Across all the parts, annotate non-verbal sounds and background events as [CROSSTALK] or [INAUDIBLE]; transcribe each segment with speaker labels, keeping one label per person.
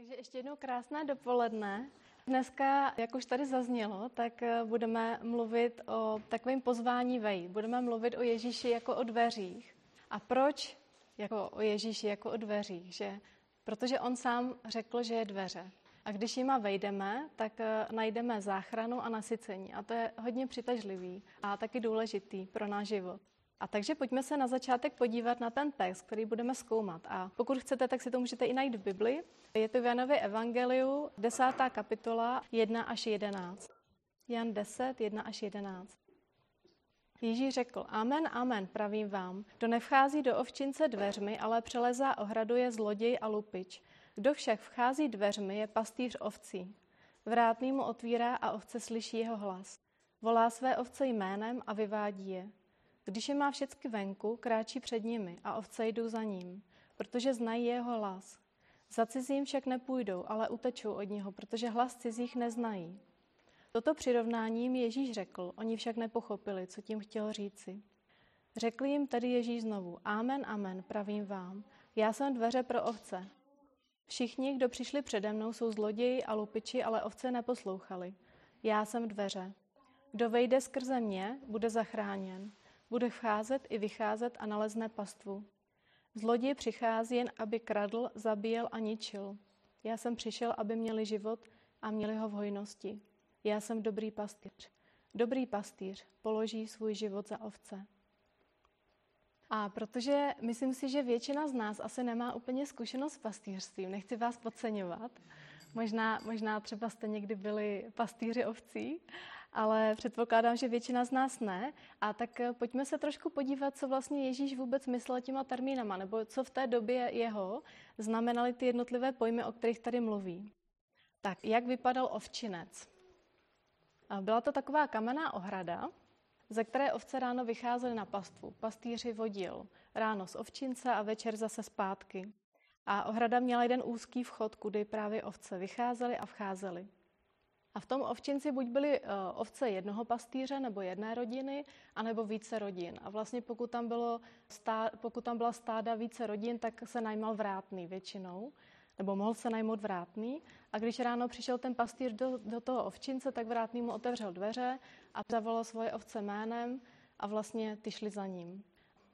Speaker 1: Takže ještě jednou krásné dopoledne. Dneska, jak už tady zaznělo, tak eh, budeme mluvit o takovém pozvání vej. Budeme mluvit o Ježíši jako o dveřích. A proč jako o Ježíši jako o dveřích? Že, protože on sám řekl, že je dveře. A když jima vejdeme, tak eh, najdeme záchranu a nasycení. A to je hodně přitažlivý a taky důležitý pro náš život. A takže pojďme se na začátek podívat na ten text, který budeme zkoumat. A pokud chcete, tak si to můžete i najít v Bibli. Je to v Janově Evangeliu, 10. kapitola, 1 až 11. Jan 10, 1 až 11. Ježíš řekl, amen, amen, pravím vám. Kdo nevchází do ovčince dveřmi, ale přelezá ohradu je zloděj a lupič. Kdo však vchází dveřmi, je pastýř ovcí. Vrátný mu otvírá a ovce slyší jeho hlas. Volá své ovce jménem a vyvádí je. Když je má všecky venku, kráčí před nimi a ovce jdou za ním, protože znají jeho hlas. Za cizím však nepůjdou, ale utečou od něho, protože hlas cizích neznají. Toto přirovnání jim Ježíš řekl, oni však nepochopili, co tím chtěl říci. Řekl jim tedy Ježíš znovu, amen, amen, pravím vám, já jsem dveře pro ovce. Všichni, kdo přišli přede mnou, jsou zloději a lupiči, ale ovce neposlouchali. Já jsem dveře. Kdo vejde skrze mě, bude zachráněn. Bude vcházet i vycházet a nalezne pastvu. Zloděj přichází jen, aby kradl, zabíjel a ničil. Já jsem přišel, aby měli život a měli ho v hojnosti. Já jsem dobrý pastýř. Dobrý pastýř položí svůj život za ovce. A protože myslím si, že většina z nás asi nemá úplně zkušenost s pastýřstvím, nechci vás podceňovat, možná, možná třeba jste někdy byli pastýři ovcí, ale předpokládám, že většina z nás ne. A tak eh, pojďme se trošku podívat, co vlastně Ježíš vůbec myslel těma termínama, nebo co v té době jeho znamenaly ty jednotlivé pojmy, o kterých tady mluví. Tak, jak vypadal ovčinec? Byla to taková kamenná ohrada, ze které ovce ráno vycházely na pastvu. Pastýři vodil ráno z ovčince a večer zase zpátky. A ohrada měla jeden úzký vchod, kudy právě ovce vycházely a vcházely. V tom ovčinci buď byly uh, ovce jednoho pastýře nebo jedné rodiny, anebo více rodin. A vlastně pokud tam, bylo stá, pokud tam byla stáda více rodin, tak se najmal vrátný většinou, nebo mohl se najmout vrátný. A když ráno přišel ten pastýř do, do toho ovčince, tak vrátný mu otevřel dveře a zavolal svoje ovce jménem a vlastně ty šli za ním.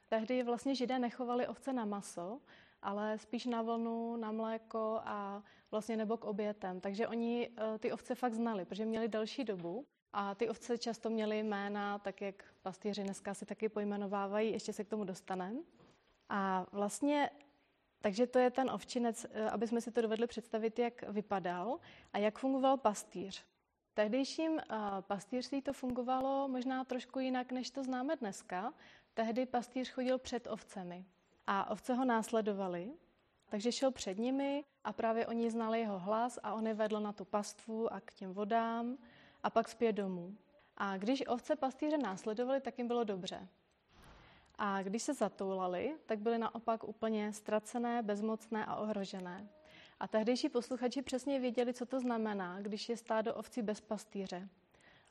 Speaker 1: Tehdy vlastně židé nechovali ovce na maso, ale spíš na vlnu, na mléko a vlastně nebo k obětem. Takže oni eh, ty ovce fakt znali, protože měli delší dobu a ty ovce často měly jména, tak jak pastýři dneska si taky pojmenovávají, ještě se k tomu dostaneme. A vlastně, takže to je ten ovčinec, eh, aby jsme si to dovedli představit, jak vypadal a jak fungoval pastýř. V tehdejším eh, pastýřství to fungovalo možná trošku jinak, než to známe dneska. Tehdy pastýř chodil před ovcemi a ovce ho následovali, takže šel před nimi a právě oni znali jeho hlas a on je vedl na tu pastvu a k těm vodám a pak zpět domů. A když ovce pastýře následovali, tak jim bylo dobře. A když se zatoulali, tak byly naopak úplně ztracené, bezmocné a ohrožené. A tehdejší posluchači přesně věděli, co to znamená, když je stádo ovcí bez pastýře.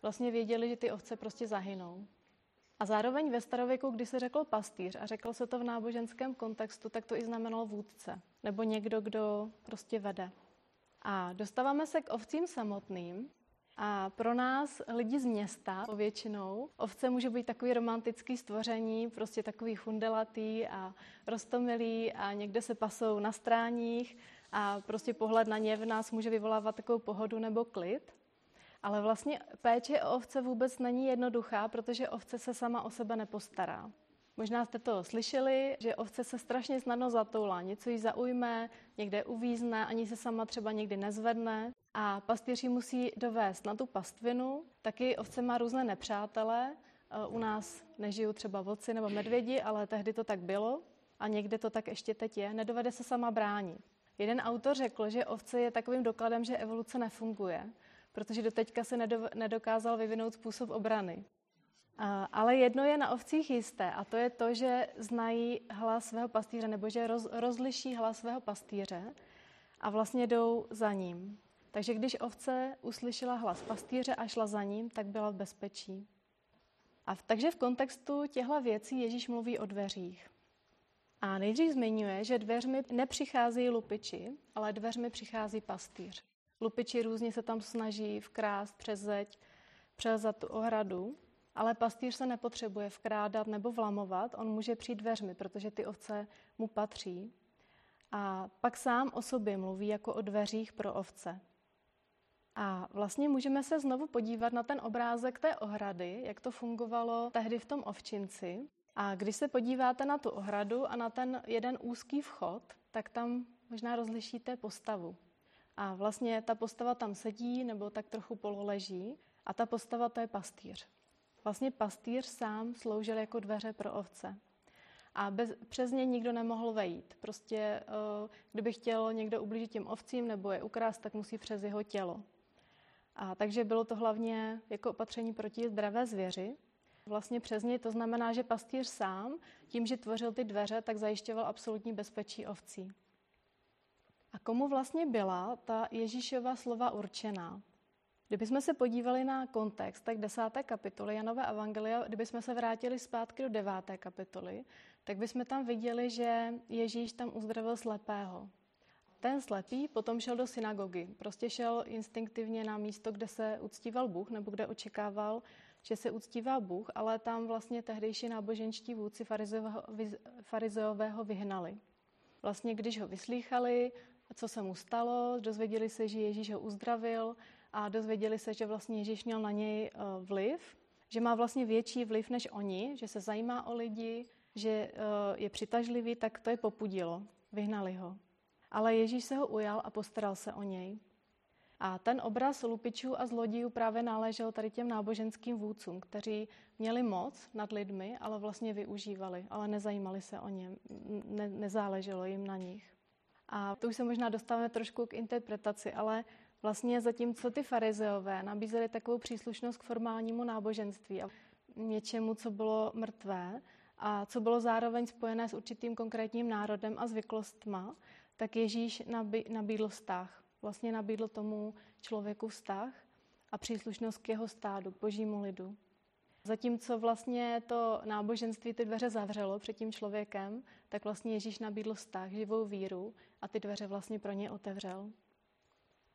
Speaker 1: Vlastně věděli, že ty ovce prostě zahynou. A zároveň ve starověku, kdy se řekl pastýř a řekl se to v náboženském kontextu, tak to i znamenalo vůdce, nebo někdo, kdo prostě vede. A dostáváme se k ovcím samotným. A pro nás lidi z města povětšinou ovce může být takový romantický stvoření, prostě takový chundelatý a rostomilý a někde se pasou na stráních a prostě pohled na ně v nás může vyvolávat takovou pohodu nebo klid. Ale vlastně péče o ovce vůbec není jednoduchá, protože ovce se sama o sebe nepostará. Možná jste to slyšeli, že ovce se strašně snadno zatoulá. Něco jí zaujme, někde uvízne, ani se sama třeba někdy nezvedne. A pastýři musí dovést na tu pastvinu. Taky ovce má různé nepřátele. U nás nežijou třeba vlci nebo medvědi, ale tehdy to tak bylo a někde to tak ještě teď je. Nedovede se sama bránit. Jeden autor řekl, že ovce je takovým dokladem, že evoluce nefunguje, protože do teďka se nedokázal vyvinout způsob obrany. Ale jedno je na ovcích jisté a to je to, že znají hlas svého pastýře nebo že roz, rozliší hlas svého pastýře a vlastně jdou za ním. Takže když ovce uslyšela hlas pastýře a šla za ním, tak byla v bezpečí. A v, takže v kontextu těchto věcí Ježíš mluví o dveřích. A nejdřív zmiňuje, že dveřmi nepřichází lupiči, ale dveřmi přichází pastýř. Lupiči různě se tam snaží vkrást přes zeď, přelzat tu ohradu, ale pastýř se nepotřebuje vkrádat nebo vlamovat, on může přijít dveřmi, protože ty ovce mu patří. A pak sám o sobě mluví jako o dveřích pro ovce. A vlastně můžeme se znovu podívat na ten obrázek té ohrady, jak to fungovalo tehdy v tom ovčinci. A když se podíváte na tu ohradu a na ten jeden úzký vchod, tak tam možná rozlišíte postavu. A vlastně ta postava tam sedí nebo tak trochu pololeží a ta postava to je pastýř. Vlastně pastýř sám sloužil jako dveře pro ovce. A bez, přes ně nikdo nemohl vejít. Prostě, eh, kdyby chtěl někdo ublížit těm ovcím nebo je ukrást, tak musí přes jeho tělo. A takže bylo to hlavně jako opatření proti zdravé zvěři. Vlastně přes něj to znamená, že pastýř sám, tím, že tvořil ty dveře, tak zajišťoval absolutní bezpečí ovcí. A komu vlastně byla ta Ježíšova slova určená? Kdybychom se podívali na kontext, tak desáté kapitoly Janové Evangelia, kdybychom se vrátili zpátky do deváté kapitoly, tak bychom tam viděli, že Ježíš tam uzdravil slepého. Ten slepý potom šel do synagogy. Prostě šel instinktivně na místo, kde se uctíval Bůh, nebo kde očekával, že se uctívá Bůh, ale tam vlastně tehdejší náboženští vůdci farizeové ho vyhnali. Vlastně když ho vyslýchali, co se mu stalo, dozvěděli se, že Ježíš ho uzdravil a dozvěděli se, že vlastně Ježíš měl na něj eh, vliv, že má vlastně větší vliv než oni, že se zajímá o lidi, že eh, je přitažlivý, tak to je popudilo. Vyhnali ho. Ale Ježíš se ho ujal a postaral se o něj. A ten obraz lupičů a zlodějů právě náležel tady těm náboženským vůdcům, kteří měli moc nad lidmi, ale vlastně využívali, ale nezajímali se o ně, ne, nezáleželo jim na nich. A to už se možná dostáváme trošku k interpretaci, ale vlastně zatímco ty farizeové nabízeli takovou příslušnost k formálnímu náboženství a něčemu, co bylo mrtvé a co bylo zároveň spojené s určitým konkrétním národem a zvyklostma, tak Ježíš nabídl vztah. Vlastně nabídl tomu člověku vztah a příslušnost k jeho stádu, k božímu lidu. Zatímco vlastně to náboženství ty dveře zavřelo před tím člověkem, tak vlastně Ježíš nabídl vztah, živou víru a ty dveře vlastně pro ně otevřel.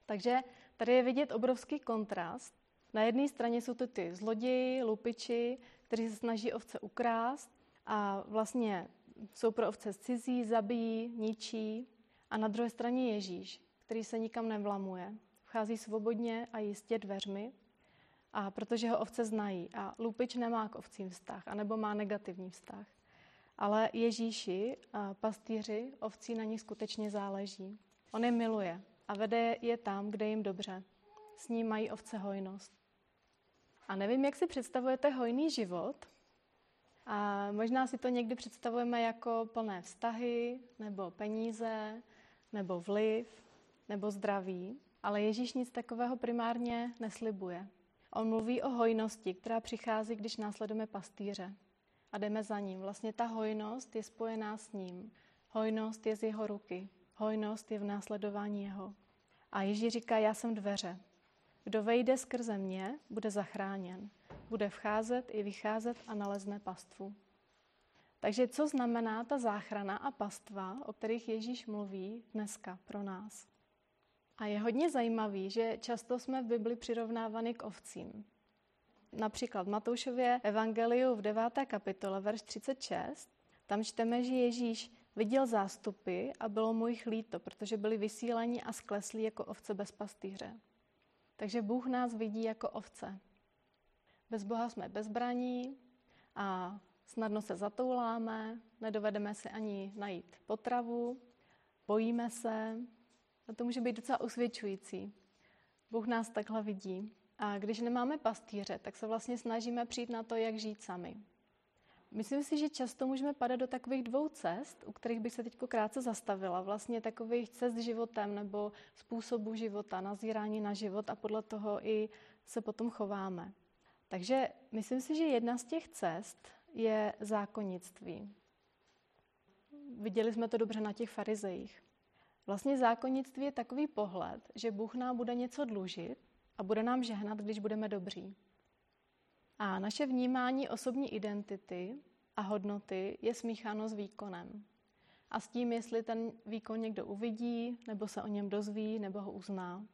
Speaker 1: Takže tady je vidět obrovský kontrast. Na jedné straně jsou to ty zloději, lupiči, kteří se snaží ovce ukrást a vlastně jsou pro ovce cizí, zabijí, ničí. A na druhé straně Ježíš, který se nikam nevlamuje. Vchází svobodně a jistě dveřmi, a protože ho ovce znají. A lupič nemá k ovcím vztah, anebo má negativní vztah. Ale Ježíši, pastýři, ovcí na nich skutečně záleží. On je miluje a vede je tam, kde jim dobře. S ním mají ovce hojnost. A nevím, jak si představujete hojný život. A možná si to někdy představujeme jako plné vztahy, nebo peníze, nebo vliv, nebo zdraví. Ale Ježíš nic takového primárně neslibuje. On mluví o hojnosti, která přichází, když následujeme pastýře a jdeme za ním. Vlastně ta hojnost je spojená s ním. Hojnost je z jeho ruky. Hojnost je v následování jeho. A Ježíš říká, já jsem dveře. Kdo vejde skrze mě, bude zachráněn. Bude vcházet i vycházet a nalezne pastvu. Takže co znamená ta záchrana a pastva, o kterých Ježíš mluví dneska pro nás? A je hodně zajímavý, že často jsme v Bibli přirovnávány k ovcím. Například v Matoušově evangeliu v 9. kapitole, verš 36, tam čteme, že Ježíš viděl zástupy a bylo mu jich líto, protože byli vysíleni a skleslí jako ovce bez pastýře. Takže Bůh nás vidí jako ovce. Bez Boha jsme bezbraní a snadno se zatouláme, nedovedeme si ani najít potravu, bojíme se, a to může být docela usvědčující. Bůh nás takhle vidí. A když nemáme pastýře, tak se vlastně snažíme přijít na to, jak žít sami. Myslím si, že často můžeme padat do takových dvou cest, u kterých bych se teď krátce zastavila. Vlastně takových cest životem nebo způsobu života, nazírání na život a podle toho i se potom chováme. Takže myslím si, že jedna z těch cest je zákonnictví. Viděli jsme to dobře na těch farizejích. Vlastně zákonnictví je takový pohled, že Bůh nám bude něco dlužit a bude nám žehnat, když budeme dobří. A naše vnímání osobní identity a hodnoty je smícháno s výkonem. a s tím, jestli ten výkon někdo uvidí, nebo se o něm dozví, nebo ho uzná.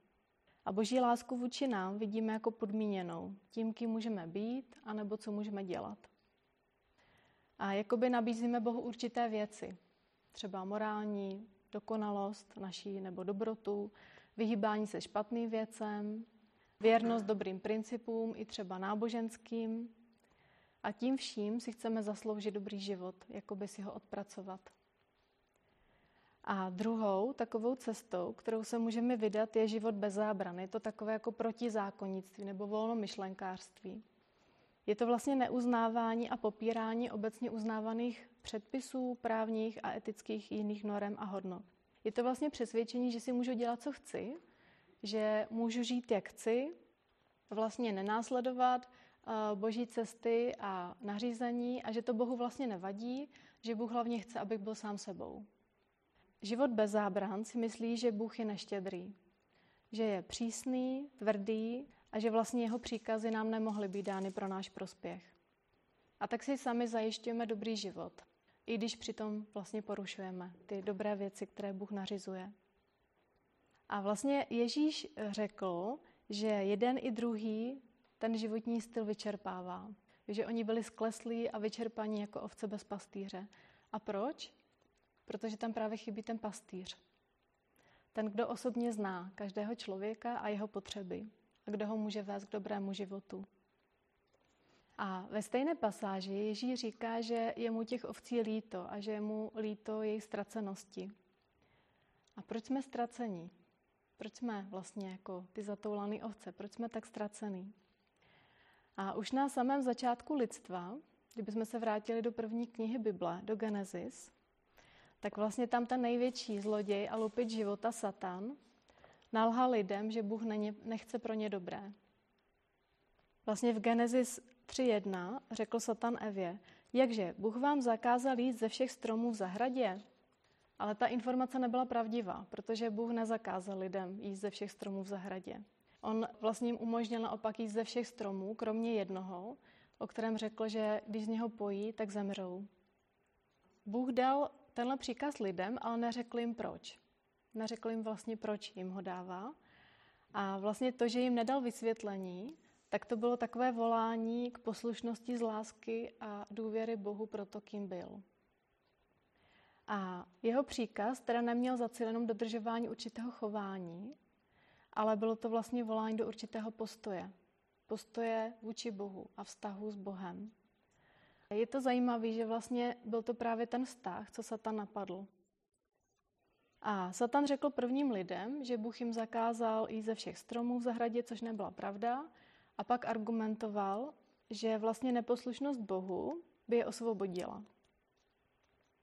Speaker 1: A boží lásku vůči nám vidíme jako podmíněnou tím, kým můžeme být, anebo co můžeme dělat. A jakoby nabízíme Bohu určité věci, třeba morální, dokonalost naší nebo dobrotu, vyhýbání se špatným věcem, věrnost dobrým principům i třeba náboženským. A tím vším si chceme zasloužit dobrý život, jakoby si ho odpracovat. A druhou takovou cestou, kterou se můžeme vydat, je život bez zábrany. Je to takové jako protizákonnictví nebo volnomyšlenkářství. Je to vlastně neuznávání a popírání obecně uznávaných předpisů, právních a etických jiných norem a hodnot. Je to vlastně přesvědčení, že si můžu dělat, co chci, že můžu žít, jak chci, vlastně nenásledovat eh, boží cesty a nařízení a že to Bohu vlastně nevadí, že Bůh hlavně chce, abych byl sám sebou. Život bez zábran si myslí, že Bůh je neštědrý, že je přísný, tvrdý a že vlastně jeho příkazy nám nemohly být dány pro náš prospěch. A tak si sami zajišťujeme dobrý život, i když přitom vlastně porušujeme ty dobré věci, které Bůh nařizuje. A vlastně Ježíš řekl, že jeden i druhý ten životní styl vyčerpává. Že oni byli skleslí a vyčerpaní jako ovce bez pastýře. A proč? Protože tam právě chybí ten pastýř. Ten, kdo osobně zná každého člověka a jeho potřeby a kdo ho může vést k dobrému životu. A ve stejné pasáži Ježíš říká, že je mu těch ovcí líto a že je mu líto jejich ztracenosti. A proč jsme ztracení? Proč jsme vlastně jako ty zatoulané ovce? Proč jsme tak ztracený? A už na samém začátku lidstva, kdybychom se vrátili do první knihy Bible, do Genesis, tak vlastně tam ten největší zloděj a lupič života, Satan, nalhal lidem, že Bůh nechce pro ně dobré. Vlastně v Genesis 3.1 řekl Satan Evě, jakže Bůh vám zakázal jít ze všech stromů v zahradě? Ale ta informace nebyla pravdivá, protože Bůh nezakázal lidem jíst ze všech stromů v zahradě. On vlastně jim umožnil naopak jíst ze všech stromů, kromě jednoho, o kterém řekl, že když z něho pojí, tak zemřou. Bůh dal tenhle příkaz lidem, ale neřekl jim proč. Neřekl jim vlastně, proč jim ho dává. A vlastně to, že jim nedal vysvětlení, tak to bylo takové volání k poslušnosti z lásky a důvěry Bohu pro to, kým byl. A jeho příkaz teda neměl za cíl jenom dodržování určitého chování, ale bylo to vlastně volání do určitého postoje. Postoje vůči Bohu a vztahu s Bohem. Je to zajímavé, že vlastně byl to právě ten vztah, co Satan napadl. A Satan řekl prvním lidem, že Bůh jim zakázal jít ze všech stromů v zahradě, což nebyla pravda, a pak argumentoval, že vlastně neposlušnost Bohu by je osvobodila.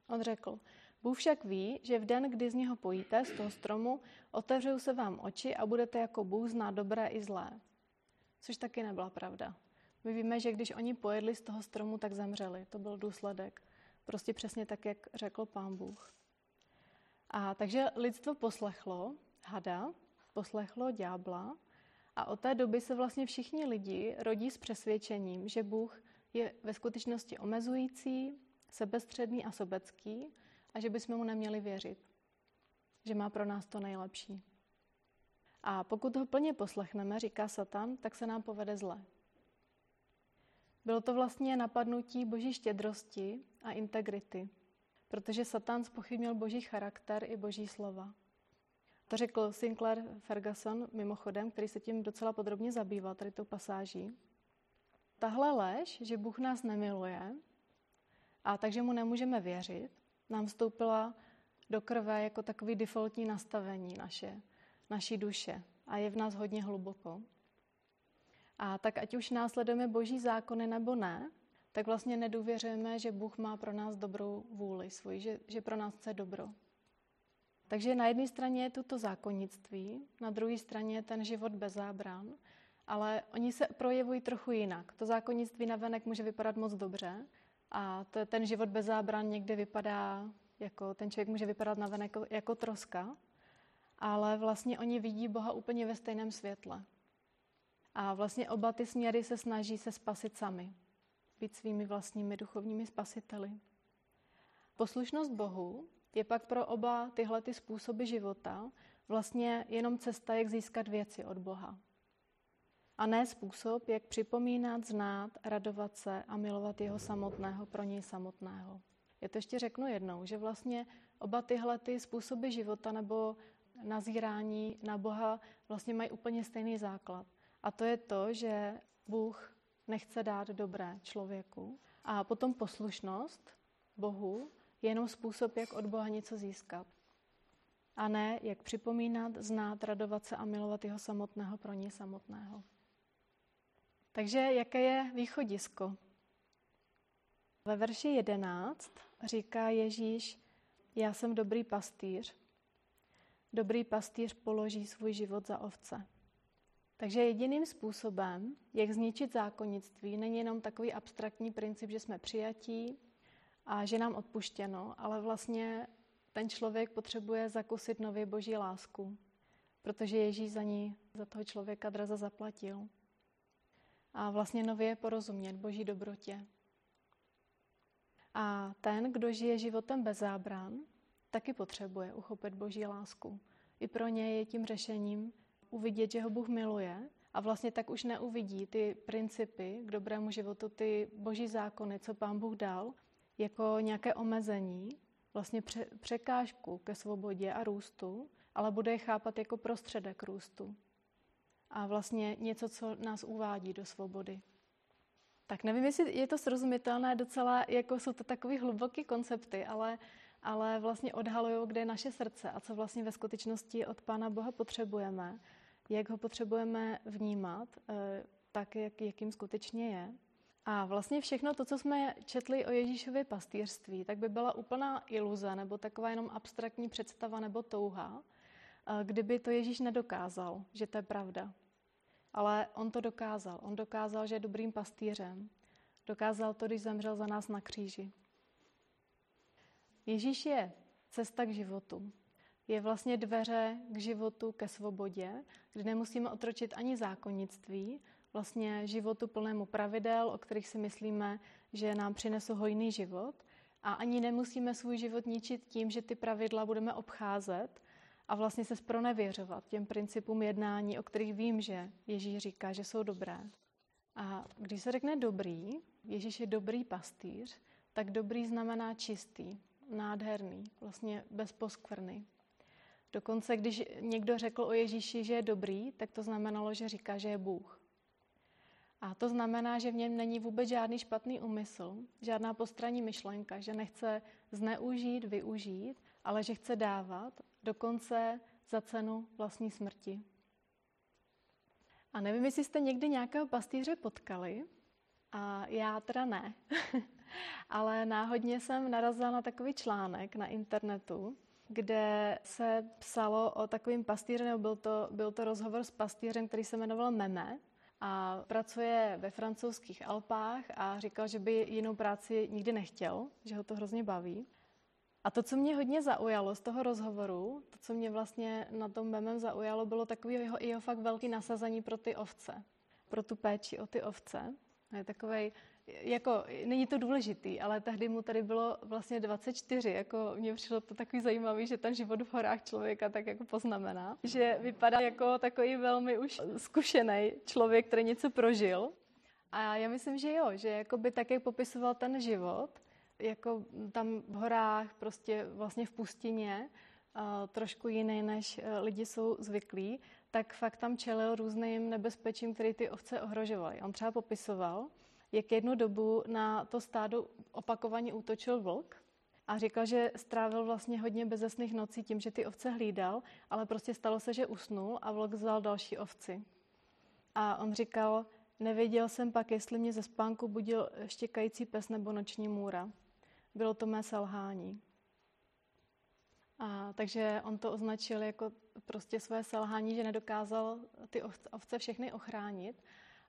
Speaker 1: On řekl, Bůh však ví, že v den, kdy z něho pojíte, z toho stromu, otevřou se vám oči a budete jako Bůh znát dobré i zlé. Což taky nebyla pravda. My víme, že když oni pojedli z toho stromu, tak zemřeli. To byl důsledek. Prostě přesně tak, jak řekl pán Bůh. A takže lidstvo poslechlo hada, poslechlo ďábla a od té doby se vlastně všichni lidi rodí s přesvědčením, že Bůh je ve skutečnosti omezující, sebestředný a sobecký a že bychom mu neměli věřit. Že má pro nás to nejlepší. A pokud ho plně poslechneme, říká Satan, tak se nám povede zle. Bylo to vlastně napadnutí boží štědrosti a integrity, protože Satan spochybnil boží charakter i boží slova. To řekl Sinclair Ferguson mimochodem, který se tím docela podrobně zabýval, tady tou pasáží. Tahle lež, že Bůh nás nemiluje a takže mu nemůžeme věřit, nám vstoupila do krve jako takový defaultní nastavení naše, naší duše a je v nás hodně hluboko. A tak ať už následujeme boží zákony nebo ne, tak vlastně nedůvěřujeme, že Bůh má pro nás dobrou vůli svůj, že, že pro nás chce dobro. Takže na jedné straně je toto zákonnictví, na druhé straně je ten život bez zábran, ale oni se projevují trochu jinak. To zákonnictví navenek může vypadat moc dobře a to, ten život bez zábran někdy vypadá, jako ten člověk může vypadat navenek jako, jako troska, ale vlastně oni vidí Boha úplně ve stejném světle. A vlastně oba ty směry se snaží se spasit sami, být svými vlastními duchovními spasiteli. Poslušnost Bohu je pak pro oba tyhle ty způsoby života vlastně jenom cesta, jak získat věci od Boha. A ne způsob, jak připomínat, znát, radovat se a milovat jeho samotného pro něj samotného. Já to ještě řeknu jednou, že vlastně oba tyhle ty způsoby života nebo nazírání na Boha vlastně mají úplně stejný základ. A to je to, že Bůh nechce dát dobré člověku. A potom poslušnost Bohu je jenom způsob, jak od Boha něco získat. A ne jak připomínat, znát, radovat se a milovat jeho samotného pro ní samotného. Takže jaké je východisko? Ve verši 11 říká Ježíš, já jsem dobrý pastýř. Dobrý pastýř položí svůj život za ovce. Takže jediným způsobem, jak zničit zákonnictví, není jenom takový abstraktní princip, že jsme přijatí a že nám odpuštěno, ale vlastně ten člověk potřebuje zakusit nově boží lásku, protože Ježíš za ní, za toho člověka draza zaplatil. A vlastně nově porozumět boží dobrotě. A ten, kdo žije životem bez zábran, taky potřebuje uchopit boží lásku. I pro ně je tím řešením uvidět, že ho Bůh miluje a vlastně tak už neuvidí ty principy k dobrému životu, ty boží zákony, co pán Bůh dal, jako nějaké omezení, vlastně překážku ke svobodě a růstu, ale bude je chápat jako prostředek růstu. A vlastně něco, co nás uvádí do svobody. Tak nevím, jestli je to srozumitelné docela, jako jsou to takové hluboké koncepty, ale, ale vlastně odhalují, kde je naše srdce a co vlastně ve skutečnosti od Pána Boha potřebujeme, jak ho potřebujeme vnímat, eh, tak, jak, jakým skutečně je. A vlastně všechno to, co jsme četli o Ježíšově pastýřství, tak by byla úplná iluze nebo taková jenom abstraktní představa nebo touha, eh, kdyby to Ježíš nedokázal, že to je pravda. Ale on to dokázal. On dokázal, že je dobrým pastýřem. Dokázal to, když zemřel za nás na kříži. Ježíš je cesta k životu. Je vlastně dveře k životu, ke svobodě, kdy nemusíme otročit ani zákonnictví, vlastně životu plnému pravidel, o kterých si myslíme, že nám přinesou hojný život. A ani nemusíme svůj život ničit tím, že ty pravidla budeme obcházet, a vlastně se spronevěřovat těm principům jednání, o kterých vím, že Ježíš říká, že jsou dobré. A když se řekne dobrý, Ježíš je dobrý pastýř, tak dobrý znamená čistý, nádherný, vlastně bez poskvrny. Dokonce, když někdo řekl o Ježíši, že je dobrý, tak to znamenalo, že říká, že je Bůh. A to znamená, že v něm není vůbec žádný špatný úmysl, žádná postranní myšlenka, že nechce zneužít, využít, ale že chce dávat dokonce za cenu vlastní smrti. A nevím, jestli jste někdy nějakého pastýře potkali, a já teda ne, [LAUGHS] ale náhodně jsem narazila na takový článek na internetu, kde se psalo o takovým pastýře, nebo byl to, byl to rozhovor s pastýřem, který se jmenoval Meme a pracuje ve francouzských Alpách a říkal, že by jinou práci nikdy nechtěl, že ho to hrozně baví. A to, co mě hodně zaujalo z toho rozhovoru, to, co mě vlastně na tom memem zaujalo, bylo takový jeho, jeho fakt velký nasazení pro ty ovce, pro tu péči o ty ovce. Je takovej, jako, není to důležitý, ale tehdy mu tady bylo vlastně 24, jako mně přišlo to takový zajímavý, že ten život v horách člověka tak jako poznamená, že vypadá jako takový velmi už zkušený člověk, který něco prožil. A já myslím, že jo, že jako by tak, jak popisoval ten život, jako tam v horách, prostě vlastně v pustině, trošku jiný, než e, lidi jsou zvyklí, tak fakt tam čelil různým nebezpečím, které ty ovce ohrožovaly. On třeba popisoval, jak jednu dobu na to stádo opakovaně útočil vlk a říkal, že strávil vlastně hodně bezesných nocí tím, že ty ovce hlídal, ale prostě stalo se, že usnul a vlk vzal další ovci. A on říkal, nevěděl jsem pak, jestli mě ze spánku budil štěkající pes nebo noční můra. Bylo to mé selhání. A, takže on to označil jako prostě své selhání, že nedokázal ty ovce všechny ochránit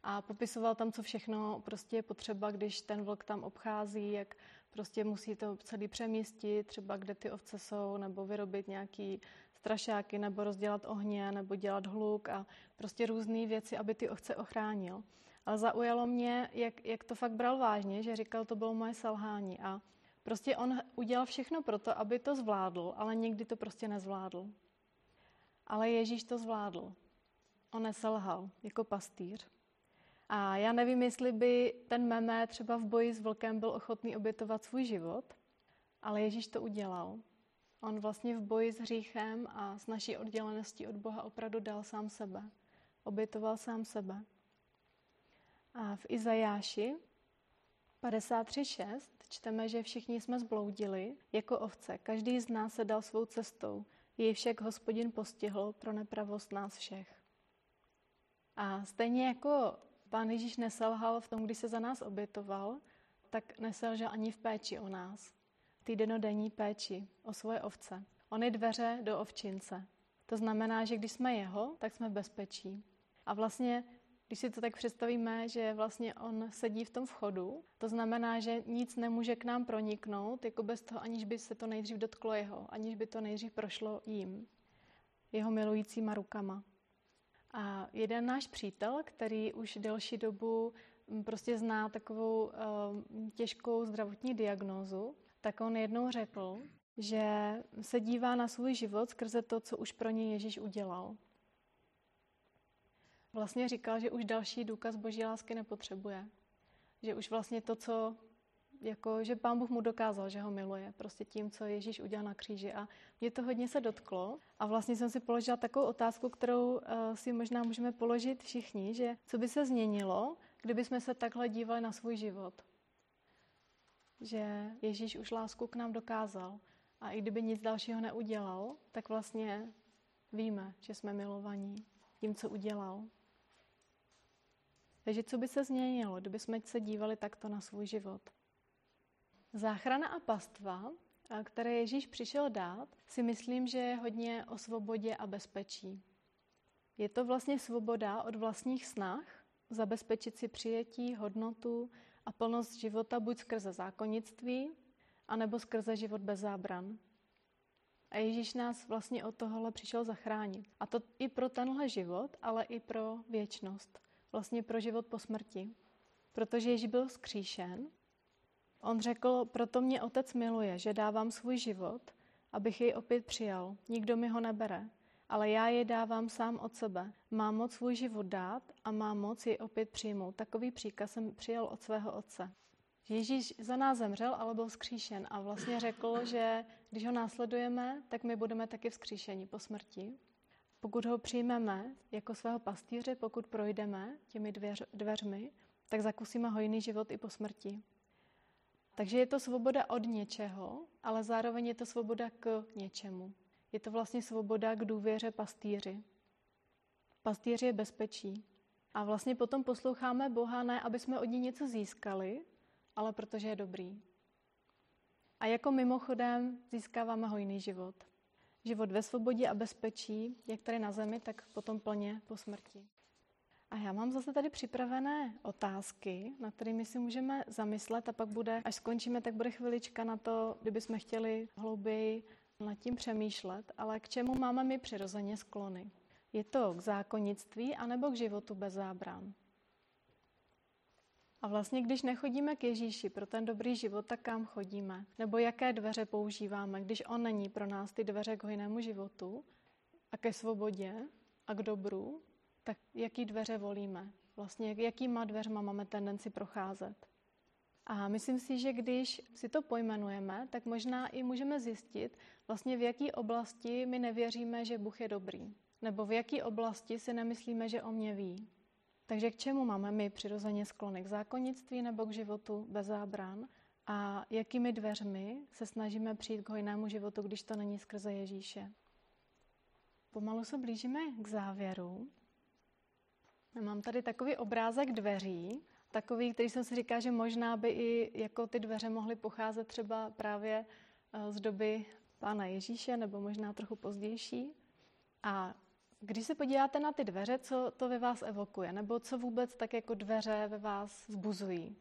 Speaker 1: a popisoval tam, co všechno prostě je potřeba, když ten vlk tam obchází, jak prostě musí to celý přemístit, třeba kde ty ovce jsou, nebo vyrobit nějaký strašáky, nebo rozdělat ohně, nebo dělat hluk a prostě různé věci, aby ty ovce ochránil. Ale zaujalo mě, jak, jak to fakt bral vážně, že říkal, to bylo moje selhání a Prostě on udělal všechno pro to, aby to zvládl, ale nikdy to prostě nezvládl. Ale Ježíš to zvládl. On neselhal jako pastýř. A já nevím, jestli by ten meme třeba v boji s vlkem byl ochotný obětovat svůj život, ale Ježíš to udělal. On vlastně v boji s hříchem a s naší odděleností od Boha opravdu dal sám sebe. Obětoval sám sebe. A v Izajáši 53.6 čteme, že všichni jsme zbloudili jako ovce. Každý z nás se dal svou cestou. Jej však hospodin postihl pro nepravost nás všech. A stejně jako pán Ježíš neselhal v tom, když se za nás obětoval, tak neselžel ani v péči o nás. Ty denodenní péči o svoje ovce. On je dveře do ovčince. To znamená, že když jsme jeho, tak jsme v bezpečí. A vlastně když si to tak představíme, že vlastně on sedí v tom vchodu, to znamená, že nic nemůže k nám proniknout, jako bez toho, aniž by se to nejdřív dotklo jeho, aniž by to nejdřív prošlo jím, jeho milujícíma rukama. A jeden náš přítel, který už delší dobu mm, prostě zná takovou uh, těžkou zdravotní diagnózu, tak on jednou řekl, že se dívá na svůj život skrze to, co už pro něj Ježíš udělal vlastně říkal, že už další důkaz boží lásky nepotřebuje. Že už vlastně to, co jako, že pán Bůh mu dokázal, že ho miluje, prostě tím, co Ježíš udělal na kříži. A mě to hodně se dotklo a vlastně jsem si položila takovou otázku, kterou uh, si možná můžeme položit všichni, že co by se změnilo, kdyby jsme se takhle dívali na svůj život. Že Ježíš už lásku k nám dokázal a i kdyby nic dalšího neudělal, tak vlastně víme, že jsme milovaní tím, co udělal. Takže co by se změnilo, kdyby jsme se dívali takto na svůj život? Záchrana a pastva, které Ježíš přišel dát, si myslím, že je hodně o svobodě a bezpečí. Je to vlastně svoboda od vlastních snah, zabezpečit si přijetí, hodnotu a plnost života buď skrze zákonnictví, anebo skrze život bez zábran. A Ježíš nás vlastně od tohohle přišel zachránit. A to i pro tenhle život, ale i pro věčnost vlastně pro život po smrti. Protože Ježíš byl skříšen, on řekl, proto mě otec miluje, že dávám svůj život, abych jej opět přijal. Nikdo mi ho nebere, ale já je dávám sám od sebe. Mám moc svůj život dát a mám moc jej opět přijmout. Takový příkaz jsem přijal od svého otce. Ježíš za nás zemřel, ale byl skříšen a vlastně řekl, že když ho následujeme, tak my budeme taky vzkříšeni po smrti. Pokud ho přijmeme jako svého pastýře, pokud projdeme těmi dveř, dveřmi, tak zakusíme hojný život i po smrti. Takže je to svoboda od něčeho, ale zároveň je to svoboda k něčemu. Je to vlastně svoboda k důvěře pastýři. Pastýř je bezpečí. A vlastně potom posloucháme Boha ne, aby jsme od ní něco získali, ale protože je dobrý. A jako mimochodem získáváme hojný život život ve svobodě a bezpečí, jak tady na zemi, tak potom plně po smrti. A já mám zase tady připravené otázky, na kterými si můžeme zamyslet a pak bude, až skončíme, tak bude chvilička na to, kdybychom chtěli hlouběji nad tím přemýšlet, ale k čemu máme my přirozeně sklony? Je to k zákonnictví anebo k životu bez zábran? A vlastně, když nechodíme k Ježíši pro ten dobrý život, tak kam chodíme? Nebo jaké dveře používáme, když On není pro nás ty dveře k hojnému životu a ke svobodě a k dobru, tak jaký dveře volíme? Vlastně jakýma dveřma máme tendenci procházet? A myslím si, že když si to pojmenujeme, tak možná i můžeme zjistit, vlastně v jaké oblasti my nevěříme, že Bůh je dobrý. Nebo v jaké oblasti si nemyslíme, že o mě ví. Takže k čemu máme my přirozeně sklony? K zákonnictví nebo k životu bez zábran? A jakými dveřmi se snažíme přijít k hojnému životu, když to není skrze Ježíše? Pomalu se blížíme k závěru. Mám tady takový obrázek dveří, takový, který jsem si říká, že možná by i jako ty dveře mohly pocházet třeba právě eh, z doby Pána Ježíše, nebo možná trochu pozdější. A když se podíváte na ty dveře, co to ve vás evokuje? Nebo co vůbec tak jako dveře ve vás zbuzují?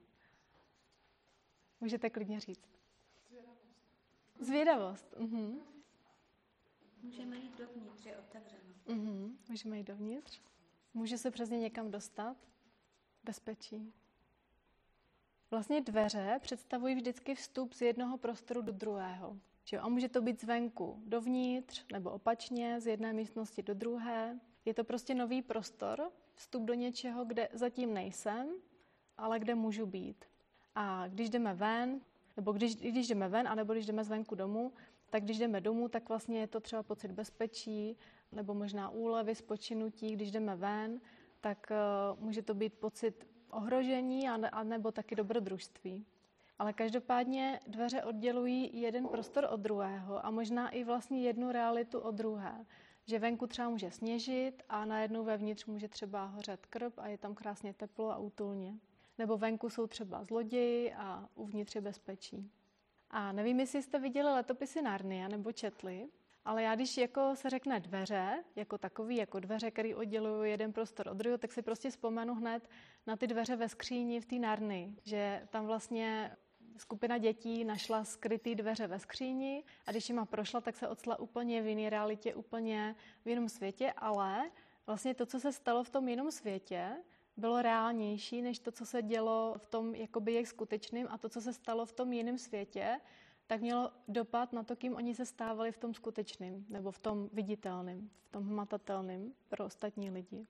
Speaker 1: Můžete klidně říct. Zvědavost. Zvědavost. Mhm.
Speaker 2: Můžeme jít dovnitř, je otevřeno.
Speaker 1: Mhm. Můžeme jít dovnitř. Může se přes ně někam dostat. Bezpečí. Vlastně dveře představují vždycky vstup z jednoho prostoru do druhého. Že a může to být zvenku dovnitř nebo opačně, z jedné místnosti do druhé. Je to prostě nový prostor, vstup do něčeho, kde zatím nejsem, ale kde můžu být. A když jdeme ven, nebo když, když jdeme ven, anebo když jdeme zvenku domů, tak když jdeme domů, tak vlastně je to třeba pocit bezpečí, nebo možná úlevy, spočinutí. Když jdeme ven, tak uh, může to být pocit ohrožení, a, a nebo taky dobrodružství. Ale každopádně dveře oddělují jeden prostor od druhého a možná i vlastně jednu realitu od druhé. Že venku třeba může sněžit a najednou vevnitř může třeba hořet krb a je tam krásně teplo a útulně. Nebo venku jsou třeba zloději a uvnitř je bezpečí. A nevím, jestli jste viděli letopisy Narnia nebo četli, ale já když jako se řekne dveře, jako takový, jako dveře, který oddělují jeden prostor od druhého, tak si prostě vzpomenu hned na ty dveře ve skříni v té Narny, že tam vlastně skupina dětí našla skrytý dveře ve skříni a když jima prošla, tak se odstala úplně v jiné realitě, úplně v jiném světě, ale vlastně to, co se stalo v tom jiném světě, bylo reálnější než to, co se dělo v tom jakoby jejich skutečným a to, co se stalo v tom jiném světě, tak mělo dopad na to, kým oni se stávali v tom skutečným nebo v tom viditelném, v tom hmatatelném pro ostatní lidi.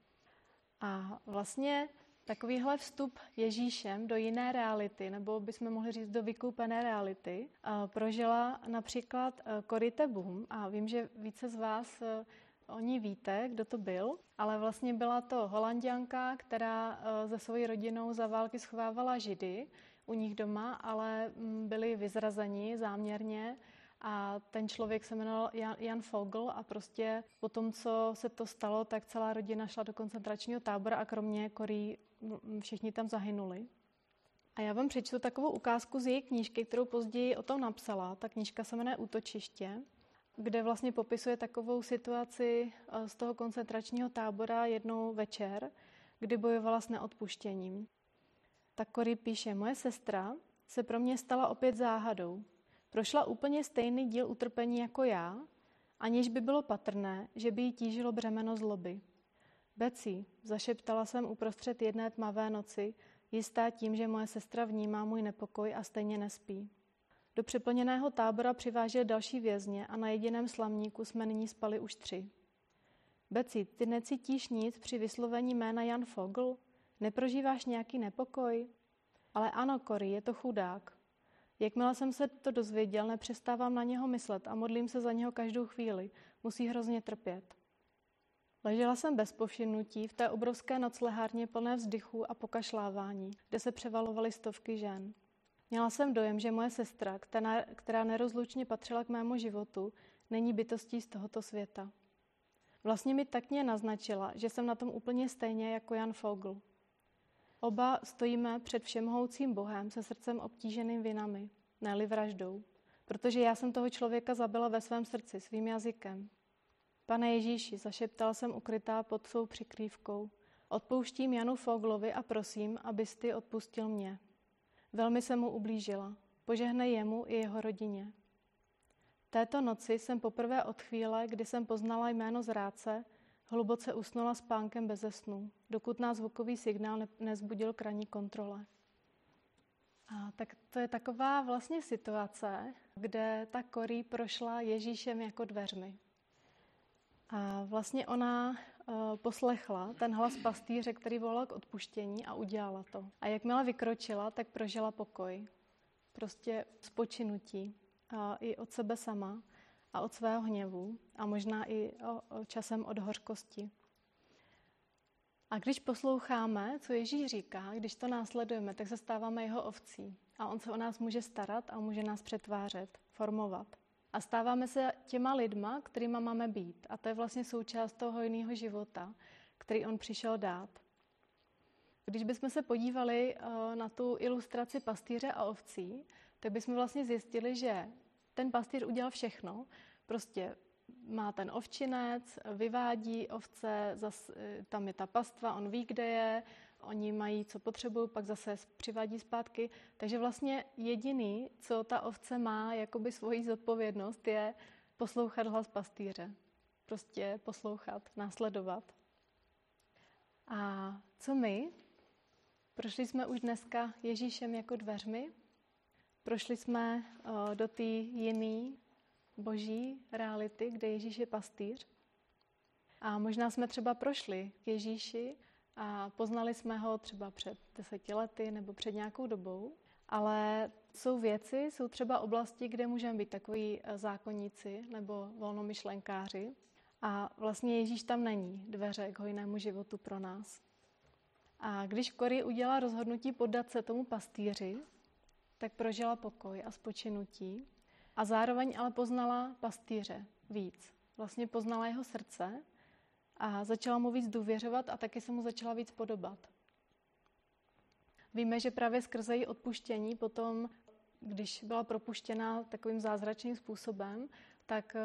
Speaker 1: A vlastně takovýhle vstup Ježíšem do jiné reality, nebo bychom mohli říct do vykoupené reality, prožila například Cory Boom. A vím, že více z vás o ní víte, kdo to byl, ale vlastně byla to holanděnka, která se svojí rodinou za války schovávala židy u nich doma, ale mm, byli vyzrazeni záměrně a ten člověk se jmenoval Jan, Fogel a prostě po tom, co se to stalo, tak celá rodina šla do koncentračního tábora a kromě Korí všichni tam zahynuli. A já vám přečtu takovou ukázku z její knížky, kterou později o tom napsala. Ta knížka se jmenuje Útočiště, kde vlastně popisuje takovou situaci eh, z toho koncentračního tábora jednou večer, kdy bojovala s neodpuštěním. Tak Kory píše, moje sestra se pro mě stala opět záhadou. Prošla úplně stejný díl utrpení jako já, aniž by bylo patrné, že by jí tížilo břemeno zloby. Beci, zašeptala jsem uprostřed jedné tmavé noci, jistá tím, že moje sestra vnímá můj nepokoj a stejně nespí. Do přeplněného tábora přivážel další vězně a na jediném slamníku jsme nyní spali už tři. Beci, ty necítíš nic při vyslovení jména Jan Fogl? Neprožíváš nějaký nepokoj? Ale ano, Kory, je to chudák. Jakmile jsem se to dozvěděl, nepřestávám na něho myslet a modlím se za něho každou chvíli. Musí hrozně trpět. Ležela jsem bez povšimnutí v té obrovské noclehárně plné vzdychů a pokašlávání, kde se převalovaly stovky žen. Měla jsem dojem, že moje sestra, která nerozlučně patřila k mému životu, není bytostí z tohoto světa. Vlastně mi tak mě naznačila, že jsem na tom úplně stejně jako Jan Fogl. Oba stojíme před všemhoucím Bohem se srdcem obtíženým vinami, ne vraždou, protože já jsem toho člověka zabila ve svém srdci svým jazykem, Pane Ježíši, zašeptal jsem ukrytá pod svou přikrývkou. Odpouštím Janu Foglovi a prosím, abys ty odpustil mě. Velmi se mu ublížila. Požehnej jemu i jeho rodině. Této noci jsem poprvé od chvíle, kdy jsem poznala jméno zráce, hluboce usnula spánkem beze snu, dokud nás zvukový signál ne- nezbudil k ranní kontrole. A tak to je taková vlastně situace, kde ta korí prošla Ježíšem jako dveřmi. A vlastně ona uh, poslechla ten hlas pastýře, který volal k odpuštění a udělala to. A jakmile vykročila, tak prožila pokoj. Prostě spočinutí. A i od sebe sama a od svého hněvu a možná i o, o časem od hořkosti. A když posloucháme, co Ježíš říká, když to následujeme, tak se stáváme jeho ovcí. A on se o nás může starat a může nás přetvářet, formovat. A stáváme se těma lidma, kterýma máme být. A to je vlastně součást toho hojného života, který on přišel dát. Když bychom se podívali eh, na tu ilustraci pastýře a ovcí, tak bychom vlastně zjistili, že ten pastýř udělal všechno. Prostě má ten ovčinec, vyvádí ovce, zas, eh, tam je ta pastva, on ví, kde je, oni mají, co potřebují, pak zase přivádí zpátky. Takže vlastně jediný, co ta ovce má, jakoby svoji zodpovědnost, je poslouchat hlas pastýře. Prostě poslouchat, následovat. A co my? Prošli jsme už dneska Ježíšem jako dveřmi, prošli jsme uh, do té jiné boží reality, kde Ježíš je pastýř. A možná jsme třeba prošli k Ježíši a poznali jsme ho třeba před deseti lety nebo před nějakou dobou, ale jsou věci, jsou třeba oblasti, kde můžeme být takový eh, zákonníci nebo volnomyšlenkáři a vlastně Ježíš tam není, dveře k hojnému životu pro nás. A když Kory udělala rozhodnutí podat se tomu pastýři, tak prožila pokoj a spočinutí a zároveň ale poznala pastýře víc. Vlastně poznala jeho srdce a začala mu víc důvěřovat a taky se mu začala víc podobat. Víme, že právě skrze její odpuštění potom, když byla propuštěna takovým zázračným způsobem, tak eh,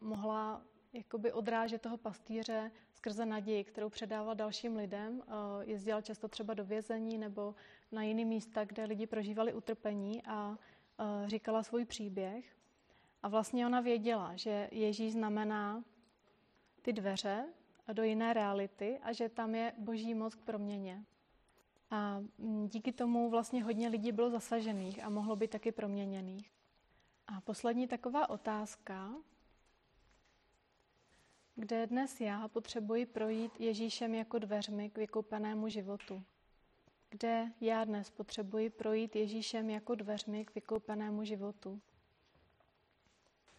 Speaker 1: mohla jakoby odrážet toho pastýře skrze naději, kterou předával dalším lidem. Eh, jezdila často třeba do vězení nebo na jiné místa, kde lidi prožívali utrpení a eh, říkala svůj příběh. A vlastně ona věděla, že Ježíš znamená ty dveře do jiné reality a že tam je boží moc k proměně. A mm, díky tomu vlastně hodně lidí bylo zasažených a mohlo být taky proměněných. A poslední taková otázka, kde dnes já potřebuji projít Ježíšem jako dveřmi k vykoupenému životu. Kde já dnes potřebuji projít Ježíšem jako dveřmi k vykoupenému životu.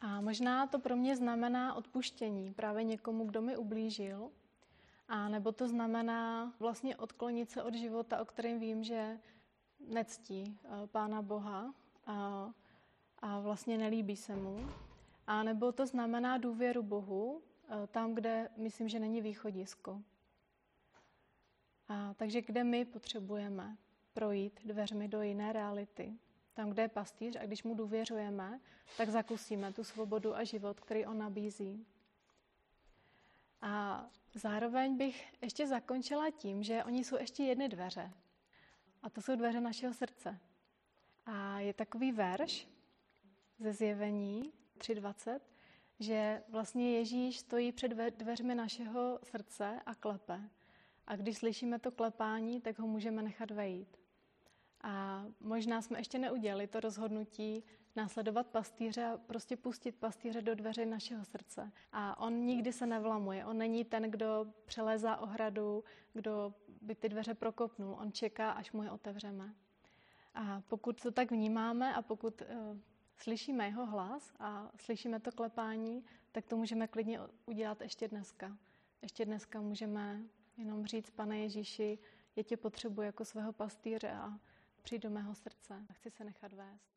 Speaker 1: A možná to pro mě znamená odpuštění právě někomu, kdo mi ublížil, a nebo to znamená vlastně odklonit se od života, o kterém vím, že nectí eh, Pána Boha a, a vlastně nelíbí se mu. A nebo to znamená důvěru Bohu eh, tam, kde myslím, že není východisko. A takže kde my potřebujeme projít dveřmi do jiné reality, tam, kde je pastýř a když mu důvěřujeme, tak zakusíme tu svobodu a život, který on nabízí. A zároveň bych ještě zakončila tím, že oni jsou ještě jedny dveře. A to jsou dveře našeho srdce. A je takový verš ze zjevení 3.20, že vlastně Ježíš stojí před dveřmi našeho srdce a klepe. A když slyšíme to klepání, tak ho můžeme nechat vejít. A možná jsme ještě neudělali to rozhodnutí následovat pastýře a prostě pustit pastýře do dveře našeho srdce. A on nikdy se nevlamuje. On není ten, kdo přelézá ohradu, kdo by ty dveře prokopnul. On čeká, až mu je otevřeme. A pokud to tak vnímáme a pokud uh, slyšíme jeho hlas a slyšíme to klepání, tak to můžeme klidně udělat ještě dneska. Ještě dneska můžeme jenom říct, pane Ježíši, já tě potřebuji jako svého pastýře a přijď do mého srdce chci se nechat vést.